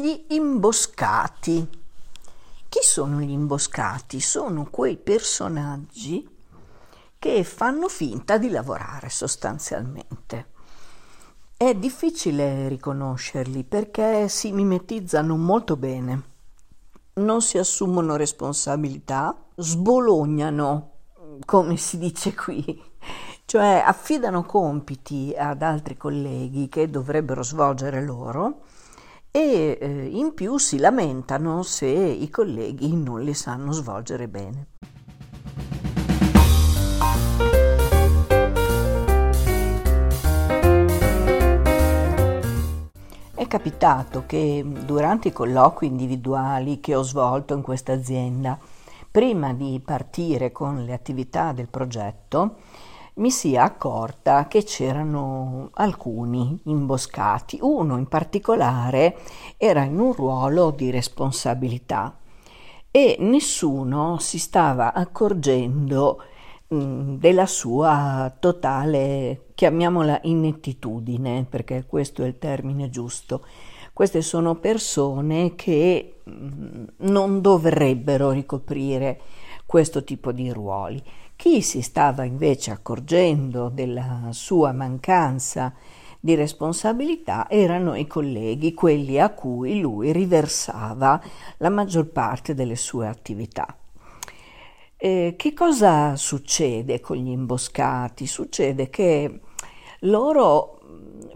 Gli imboscati. Chi sono gli imboscati? Sono quei personaggi che fanno finta di lavorare sostanzialmente. È difficile riconoscerli perché si mimetizzano molto bene, non si assumono responsabilità, sbolognano, come si dice qui, cioè affidano compiti ad altri colleghi che dovrebbero svolgere loro e eh, in più si lamentano se i colleghi non li sanno svolgere bene. È capitato che durante i colloqui individuali che ho svolto in questa azienda, prima di partire con le attività del progetto, mi sia accorta che c'erano alcuni imboscati. Uno in particolare era in un ruolo di responsabilità e nessuno si stava accorgendo mh, della sua totale, chiamiamola inettitudine, perché questo è il termine giusto. Queste sono persone che mh, non dovrebbero ricoprire questo tipo di ruoli. Chi si stava invece accorgendo della sua mancanza di responsabilità erano i colleghi, quelli a cui lui riversava la maggior parte delle sue attività. Eh, che cosa succede con gli imboscati? Succede che loro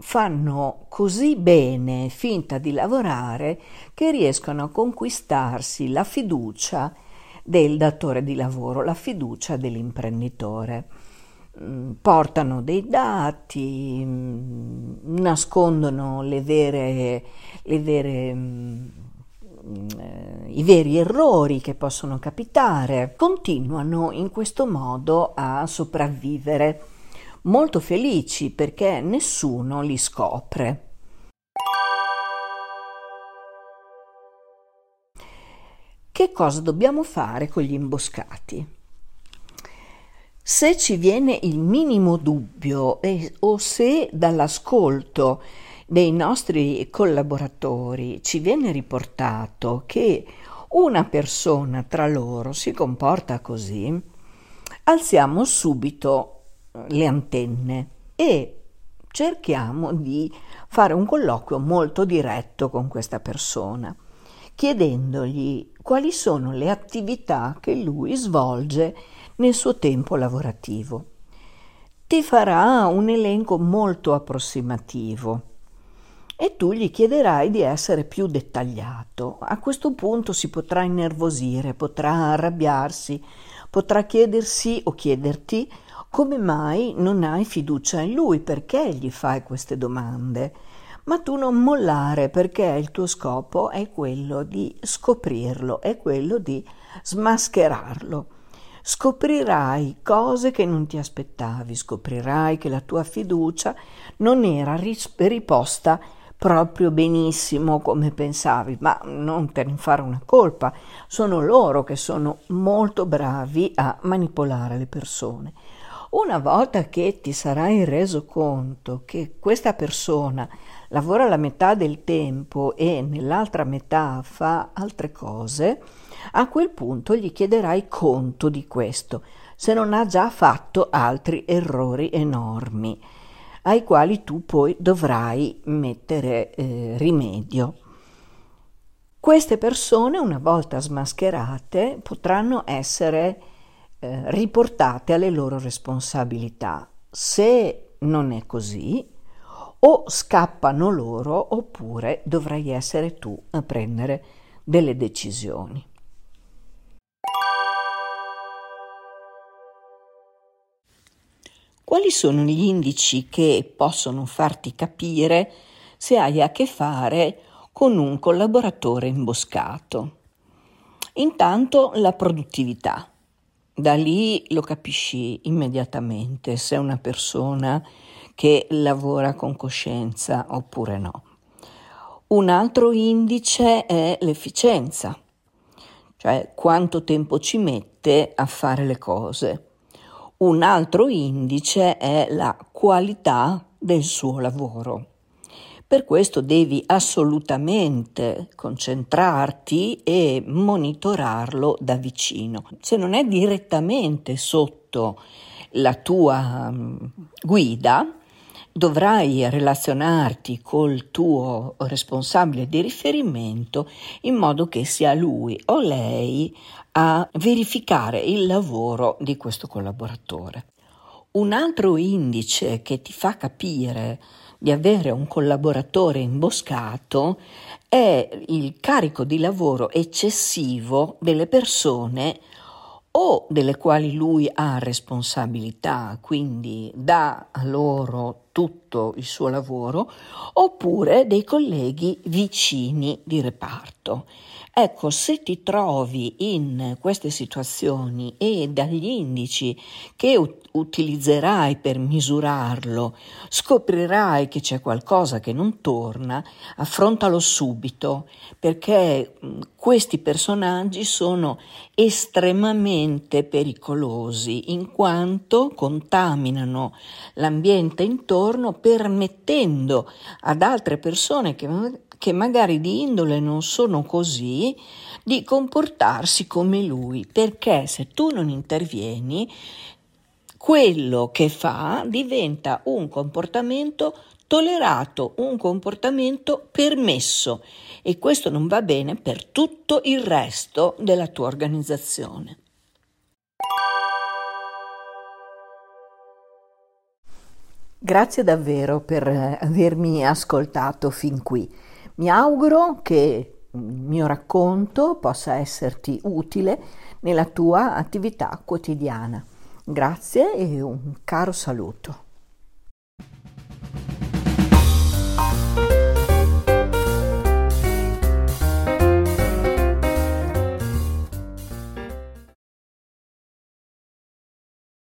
fanno così bene finta di lavorare che riescono a conquistarsi la fiducia del datore di lavoro, la fiducia dell'imprenditore. Mm, portano dei dati, mm, nascondono le vere, le vere mm, eh, i veri errori che possono capitare, continuano in questo modo a sopravvivere, molto felici perché nessuno li scopre. Che cosa dobbiamo fare con gli imboscati? Se ci viene il minimo dubbio eh, o se dall'ascolto dei nostri collaboratori ci viene riportato che una persona tra loro si comporta così, alziamo subito le antenne e cerchiamo di fare un colloquio molto diretto con questa persona chiedendogli quali sono le attività che lui svolge nel suo tempo lavorativo. Ti farà un elenco molto approssimativo e tu gli chiederai di essere più dettagliato. A questo punto si potrà innervosire, potrà arrabbiarsi, potrà chiedersi o chiederti come mai non hai fiducia in lui, perché gli fai queste domande ma tu non mollare perché il tuo scopo è quello di scoprirlo, è quello di smascherarlo. Scoprirai cose che non ti aspettavi, scoprirai che la tua fiducia non era riposta proprio benissimo come pensavi, ma non te ne fare una colpa, sono loro che sono molto bravi a manipolare le persone. Una volta che ti sarai reso conto che questa persona lavora la metà del tempo e nell'altra metà fa altre cose, a quel punto gli chiederai conto di questo, se non ha già fatto altri errori enormi, ai quali tu poi dovrai mettere eh, rimedio. Queste persone, una volta smascherate, potranno essere eh, riportate alle loro responsabilità. Se non è così, o scappano loro oppure dovrai essere tu a prendere delle decisioni. Quali sono gli indici che possono farti capire se hai a che fare con un collaboratore imboscato? Intanto la produttività. Da lì lo capisci immediatamente se una persona che lavora con coscienza oppure no. Un altro indice è l'efficienza, cioè quanto tempo ci mette a fare le cose. Un altro indice è la qualità del suo lavoro. Per questo devi assolutamente concentrarti e monitorarlo da vicino. Se non è direttamente sotto la tua mm, guida, dovrai relazionarti col tuo responsabile di riferimento in modo che sia lui o lei a verificare il lavoro di questo collaboratore. Un altro indice che ti fa capire di avere un collaboratore imboscato è il carico di lavoro eccessivo delle persone o delle quali lui ha responsabilità, quindi dà a loro tutto il suo lavoro, oppure dei colleghi vicini di reparto. Ecco, se ti trovi in queste situazioni e dagli indici che ut- utilizzerai per misurarlo scoprirai che c'è qualcosa che non torna, affrontalo subito perché questi personaggi sono estremamente pericolosi in quanto contaminano l'ambiente intorno permettendo ad altre persone che che magari di indole non sono così, di comportarsi come lui, perché se tu non intervieni, quello che fa diventa un comportamento tollerato, un comportamento permesso e questo non va bene per tutto il resto della tua organizzazione. Grazie davvero per avermi ascoltato fin qui. Mi auguro che il mio racconto possa esserti utile nella tua attività quotidiana. Grazie e un caro saluto.